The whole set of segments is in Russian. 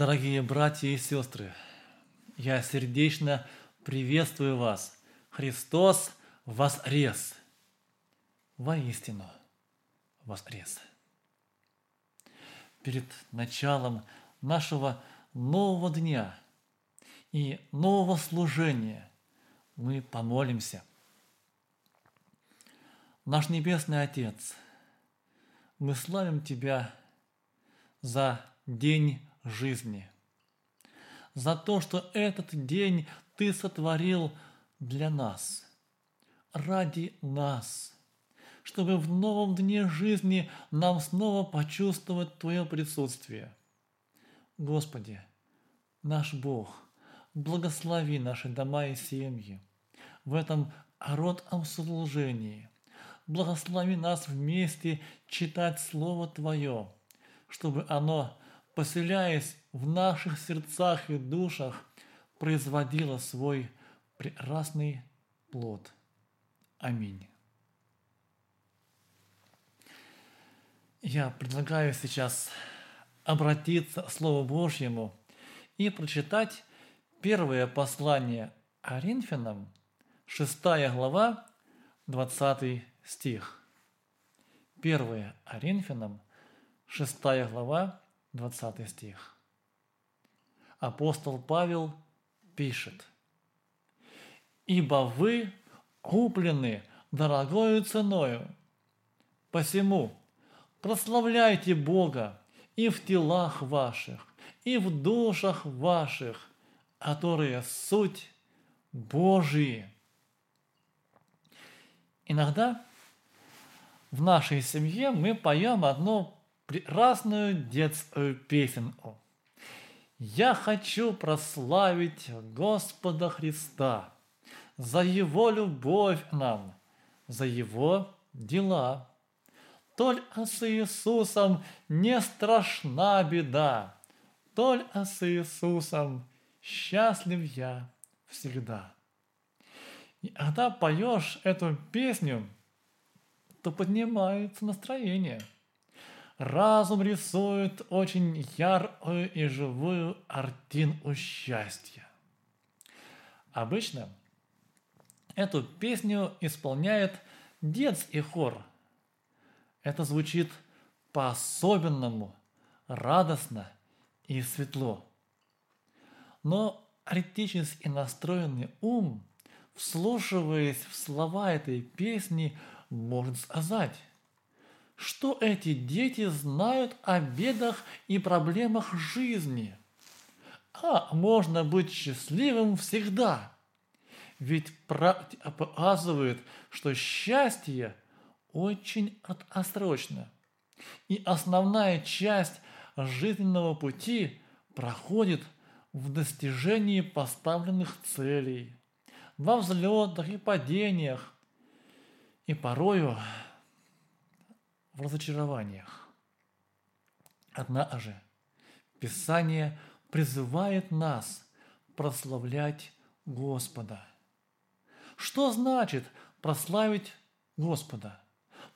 Дорогие братья и сестры, я сердечно приветствую вас. Христос воскрес! Воистину воскрес! Перед началом нашего нового дня и нового служения мы помолимся. Наш Небесный Отец, мы славим Тебя за день жизни. За то, что этот день Ты сотворил для нас, ради нас, чтобы в новом дне жизни нам снова почувствовать Твое присутствие. Господи, наш Бог, благослови наши дома и семьи в этом родном служении. Благослови нас вместе читать Слово Твое, чтобы оно поселяясь в наших сердцах и душах, производила свой прекрасный плод. Аминь. Я предлагаю сейчас обратиться к Слову Божьему и прочитать первое послание Коринфянам, 6 глава, 20 стих. Первое Коринфянам, 6 глава, 20 стих. Апостол Павел пишет, «Ибо вы куплены дорогою ценою, посему прославляйте Бога и в телах ваших, и в душах ваших, которые суть Божьи». Иногда в нашей семье мы поем одно прекрасную детскую песенку. Я хочу прославить Господа Христа за Его любовь к нам, за Его дела. Только с Иисусом не страшна беда, только с Иисусом счастлив я всегда. И когда поешь эту песню, то поднимается настроение – Разум рисует очень яркую и живую картинку счастья. Обычно эту песню исполняет детский хор. Это звучит по-особенному, радостно и светло. Но критически настроенный ум, вслушиваясь в слова этой песни, может сказать, что эти дети знают о бедах и проблемах жизни. А можно быть счастливым всегда. Ведь практика показывает, что счастье очень отсрочно. И основная часть жизненного пути проходит в достижении поставленных целей, во взлетах и падениях, и порою в разочарованиях. Однако же Писание призывает нас прославлять Господа. Что значит прославить Господа?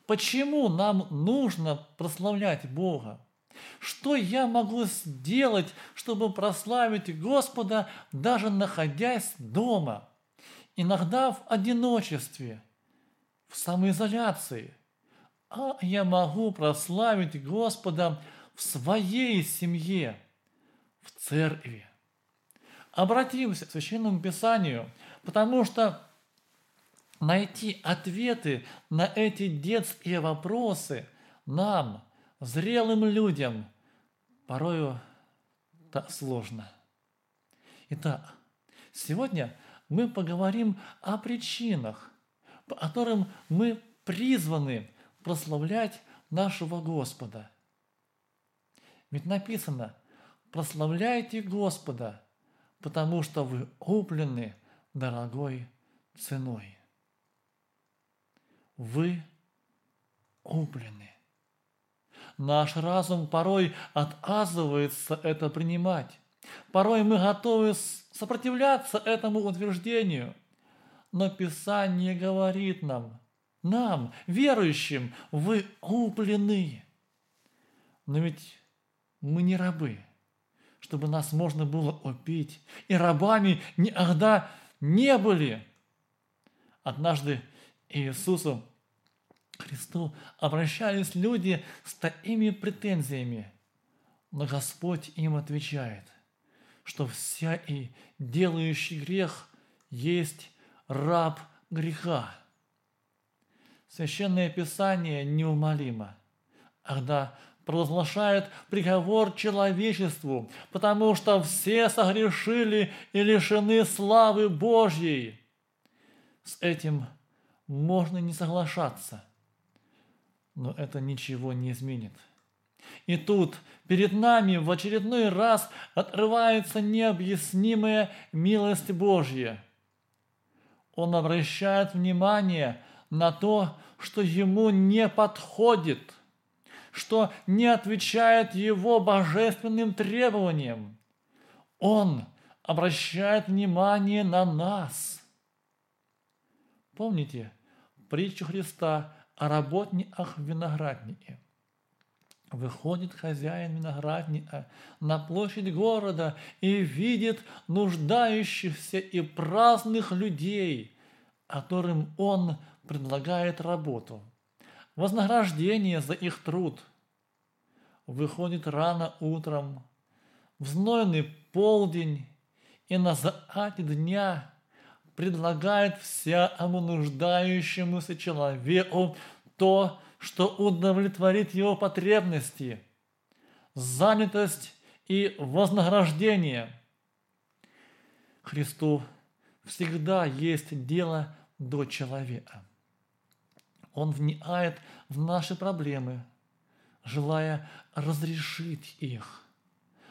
Почему нам нужно прославлять Бога? Что я могу сделать, чтобы прославить Господа, даже находясь дома, иногда в одиночестве, в самоизоляции – а я могу прославить Господа в своей семье, в церкви. Обратимся к Священному Писанию, потому что найти ответы на эти детские вопросы нам, зрелым людям, порою так сложно. Итак, сегодня мы поговорим о причинах, по которым мы призваны прославлять нашего Господа. Ведь написано, прославляйте Господа, потому что вы куплены дорогой ценой. Вы куплены. Наш разум порой отказывается это принимать. Порой мы готовы сопротивляться этому утверждению. Но Писание говорит нам – нам, верующим, вы куплены. Но ведь мы не рабы. чтобы нас можно было убить, и рабами никогда не были. Однажды Иисусу Христу обращались люди с такими претензиями, но Господь им отвечает, что всякий делающий грех есть раб греха. Священное Писание неумолимо, когда провозглашает приговор человечеству, потому что все согрешили и лишены славы Божьей. С этим можно не соглашаться, но это ничего не изменит. И тут перед нами в очередной раз отрывается необъяснимая милость Божья. Он обращает внимание на то, что ему не подходит, что не отвечает его божественным требованиям. Он обращает внимание на нас. Помните притчу Христа о работниках в? Выходит хозяин виноградника на площадь города и видит нуждающихся и праздных людей, которым он предлагает работу, вознаграждение за их труд. Выходит рано утром, в знойный полдень и на закате дня предлагает всякому нуждающемуся человеку то, что удовлетворит его потребности, занятость и вознаграждение. Христу всегда есть дело до человека. Он вникает в наши проблемы, желая разрешить их.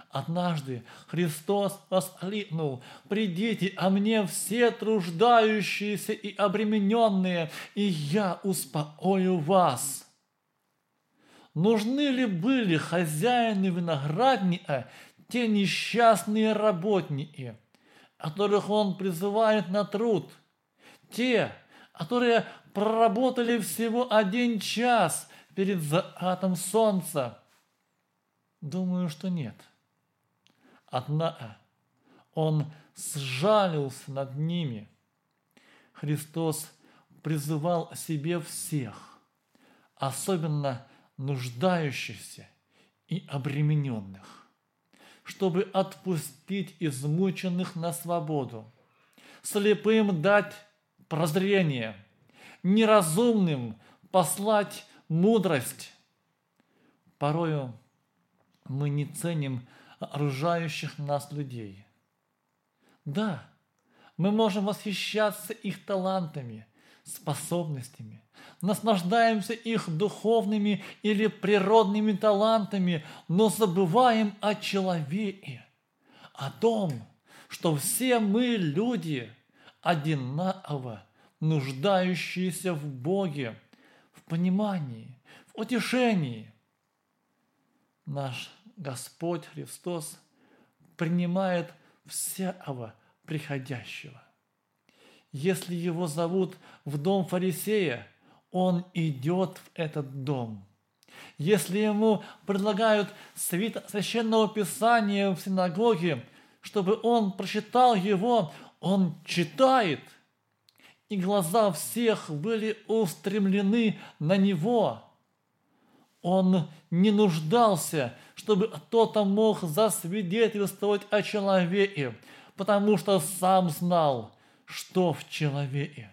Однажды Христос воскликнул, «Придите о мне все труждающиеся и обремененные, и я успокою вас». Нужны ли были хозяины виноградника те несчастные работники, которых он призывает на труд, те, которые проработали всего один час перед закатом солнца? Думаю, что нет. Однако Он сжалился над ними. Христос призывал себе всех, особенно нуждающихся и обремененных, чтобы отпустить измученных на свободу, слепым дать прозрение, неразумным послать мудрость. Порою мы не ценим окружающих нас людей. Да, мы можем восхищаться их талантами, способностями, наслаждаемся их духовными или природными талантами, но забываем о человеке, о том, что все мы люди, одинаково нуждающиеся в Боге, в понимании, в утешении. Наш Господь Христос принимает всякого приходящего. Если его зовут в дом фарисея, он идет в этот дом. Если ему предлагают священного писания в синагоге, чтобы он прочитал его, он читает. И глаза всех были устремлены на него. Он не нуждался, чтобы кто-то мог засвидетельствовать о человеке, потому что сам знал, что в человеке.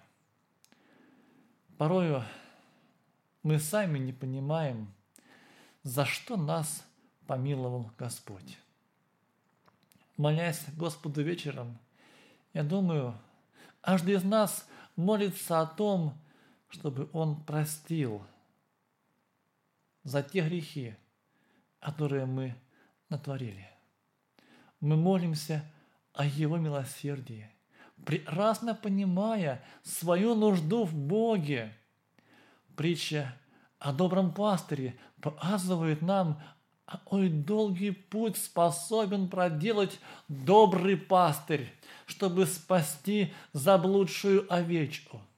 Порою мы сами не понимаем, за что нас помиловал Господь. Молясь Господу вечером, я думаю, каждый из нас молится о том, чтобы Он простил – за те грехи, которые мы натворили. Мы молимся о Его милосердии, прекрасно понимая свою нужду в Боге. Притча о добром пастыре показывает нам, какой долгий путь способен проделать добрый пастырь, чтобы спасти заблудшую овечку –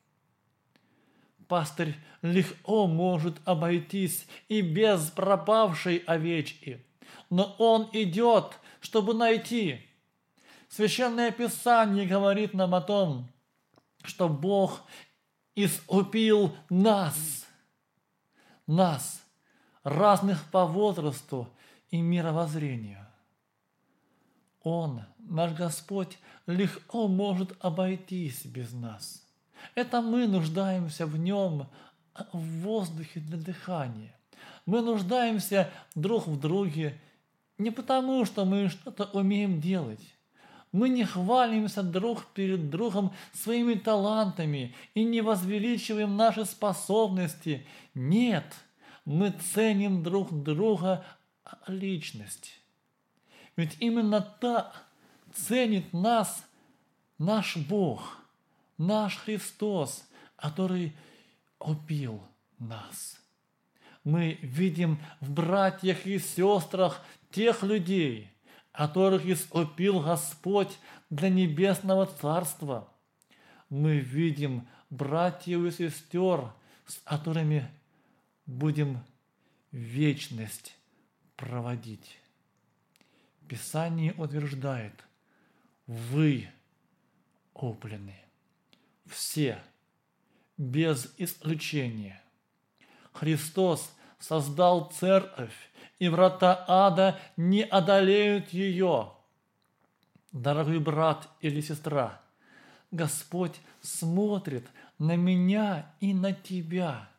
пастырь легко может обойтись и без пропавшей овечки. Но он идет чтобы найти. Священное Писание говорит нам о том, что Бог искупил нас, нас, разных по возрасту и мировоззрению. Он, наш Господь, легко может обойтись без нас. Это мы нуждаемся в Нем, в воздухе для дыхания. Мы нуждаемся друг в друге не потому, что мы что-то умеем делать. Мы не хвалимся друг перед другом своими талантами и не возвеличиваем наши способности. Нет, мы ценим друг друга личность. Ведь именно так ценит нас наш Бог, наш Христос, который убил нас. Мы видим в братьях и сестрах тех людей, которых искупил Господь для небесного Царства. Мы видим братьев и сестер, с которыми будем вечность проводить. Писание утверждает, вы куплены, все, без исключения. Христос создал церковь, и врата ада не одолеют ее. Дорогой брат или сестра, Господь смотрит на меня и на тебя.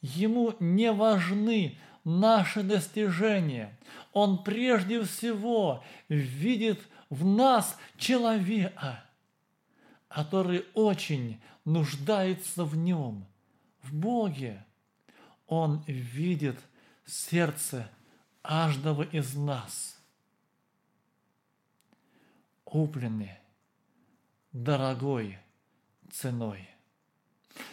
Ему не важны наши достижения. Он прежде всего видит в нас человека, который очень нуждается в нем, в Боге. Он видит сердце каждого из нас. Куплены дорогой ценой.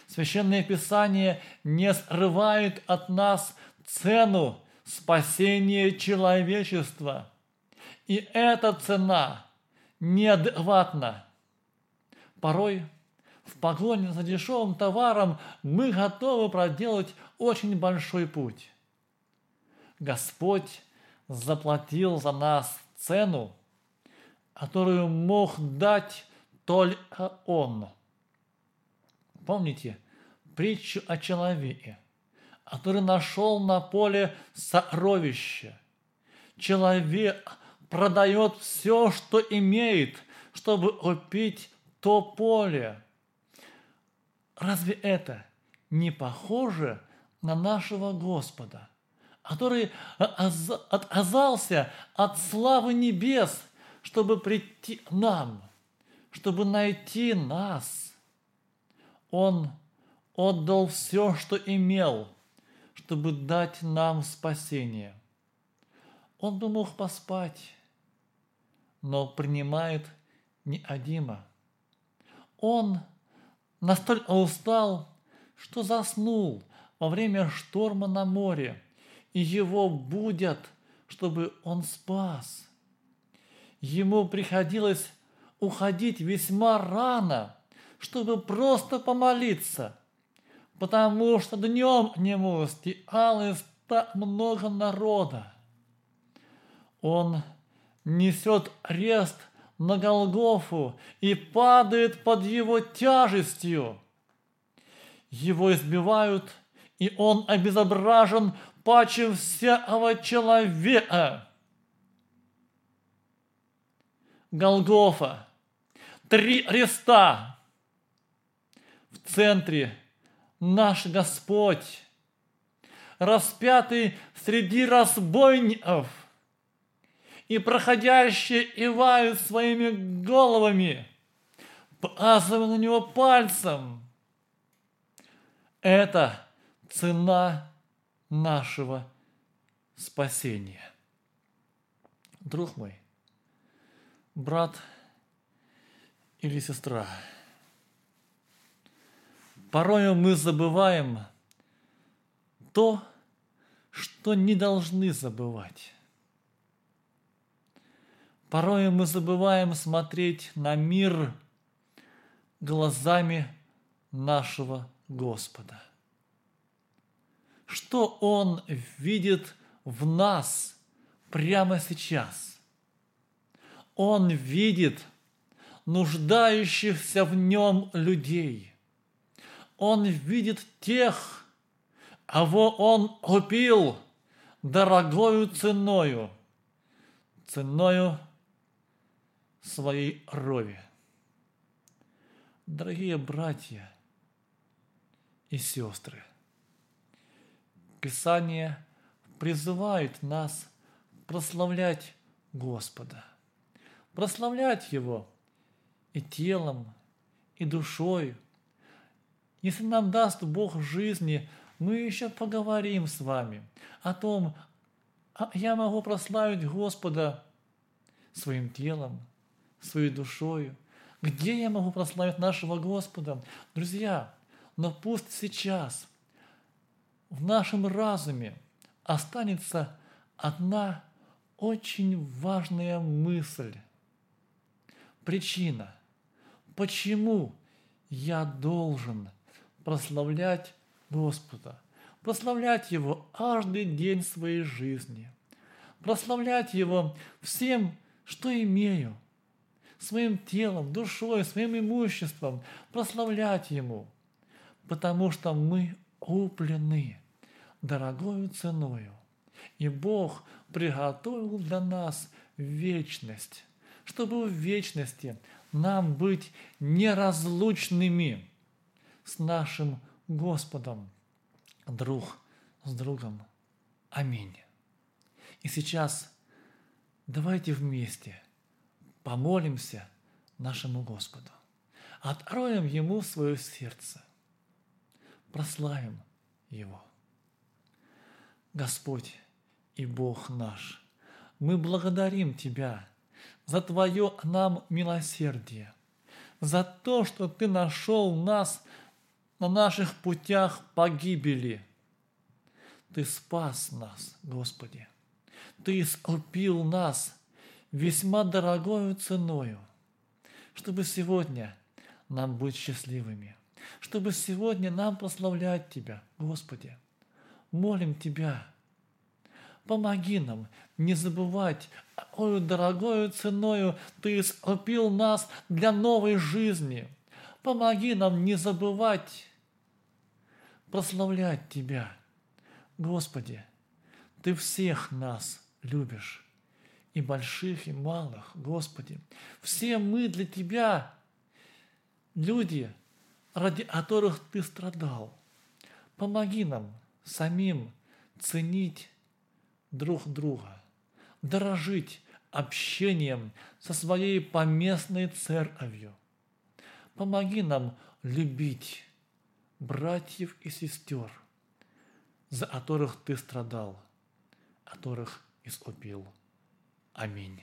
Священное Писание не срывает от нас цену спасения человечества. И эта цена неадекватна. Порой в погоне за дешевым товаром мы готовы проделать очень большой путь. Господь заплатил за нас цену, которую мог дать только Он. Помните притчу о человеке, который нашел на поле сокровище. Человек продает все, что имеет, чтобы купить то поле. Разве это не похоже на нашего Господа, который отказался от славы небес, чтобы прийти нам, чтобы найти нас? Он отдал все, что имел, чтобы дать нам спасение. Он бы мог поспать, но принимает неодима. Он настолько устал, что заснул во время шторма на море, и его будят, чтобы он спас. Ему приходилось уходить весьма рано, чтобы просто помолиться, потому что днем к нему стекалось так много народа. Он несет рест на Голгофу и падает под его тяжестью. Его избивают, и он обезображен паче всякого человека. Голгофа. Три реста. Центре наш Господь, распятый среди разбойников – и проходящие ивают своими головами, показывая на него пальцем. Это цена нашего спасения. Друг мой, брат или сестра, порой мы забываем то, что не должны забывать. Порой мы забываем смотреть на мир глазами нашего Господа. Что Он видит в нас прямо сейчас? Он видит нуждающихся в нем людей. Он видит тех, кого он купил дорогою ценою, ценою своей рови. Дорогие братья и сестры, Писание призывает нас прославлять Господа, прославлять Его и телом, и душой. Если нам даст Бог жизни, мы еще поговорим с вами о том, а я могу прославить Господа своим телом, своей душою. Где я могу прославить нашего Господа? Друзья, но пусть сейчас в нашем разуме останется одна очень важная мысль. Причина, почему я должен прославлять Господа, прославлять Его каждый день своей жизни, прославлять Его всем, что имею, своим телом, душой, своим имуществом, прославлять Ему, потому что мы куплены дорогою ценою, и Бог приготовил для нас вечность, чтобы в вечности нам быть неразлучными с нашим Господом, друг с другом. Аминь. И сейчас давайте вместе помолимся нашему Господу. Откроем Ему свое сердце. Прославим Его. Господь и Бог наш, мы благодарим Тебя за Твое нам милосердие, за то, что Ты нашел нас на наших путях погибели. Ты спас нас, Господи. Ты искупил нас весьма дорогою ценою, чтобы сегодня нам быть счастливыми, чтобы сегодня нам прославлять Тебя, Господи. Молим Тебя, помоги нам не забывать, какую дорогою ценою Ты искупил нас для новой жизни. Помоги нам не забывать прославлять Тебя. Господи, Ты всех нас любишь, и больших, и малых, Господи. Все мы для Тебя люди, ради которых Ты страдал. Помоги нам самим ценить друг друга, дорожить общением со своей поместной церковью. Помоги нам любить братьев и сестер, за которых ты страдал, которых искупил. Аминь.